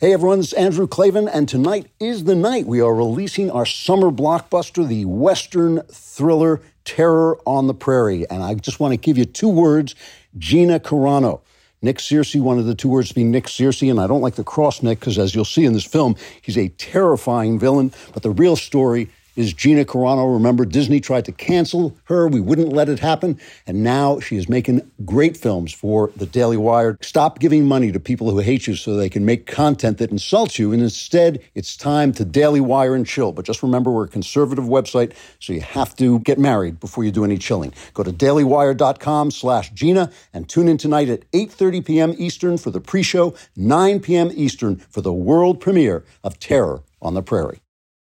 Hey everyone, it's Andrew Klavan, and tonight is the night we are releasing our summer blockbuster, the Western thriller Terror on the Prairie. And I just want to give you two words Gina Carano. Nick Searcy wanted the two words to be Nick Searcy, and I don't like the cross Nick because, as you'll see in this film, he's a terrifying villain. But the real story is Gina Carano. Remember, Disney tried to cancel her. We wouldn't let it happen. And now she is making great films for the Daily Wire. Stop giving money to people who hate you so they can make content that insults you. And instead, it's time to Daily Wire and chill. But just remember, we're a conservative website, so you have to get married before you do any chilling. Go to dailywire.com slash Gina and tune in tonight at 8.30 p.m. Eastern for the pre-show, 9 p.m. Eastern for the world premiere of Terror on the Prairie.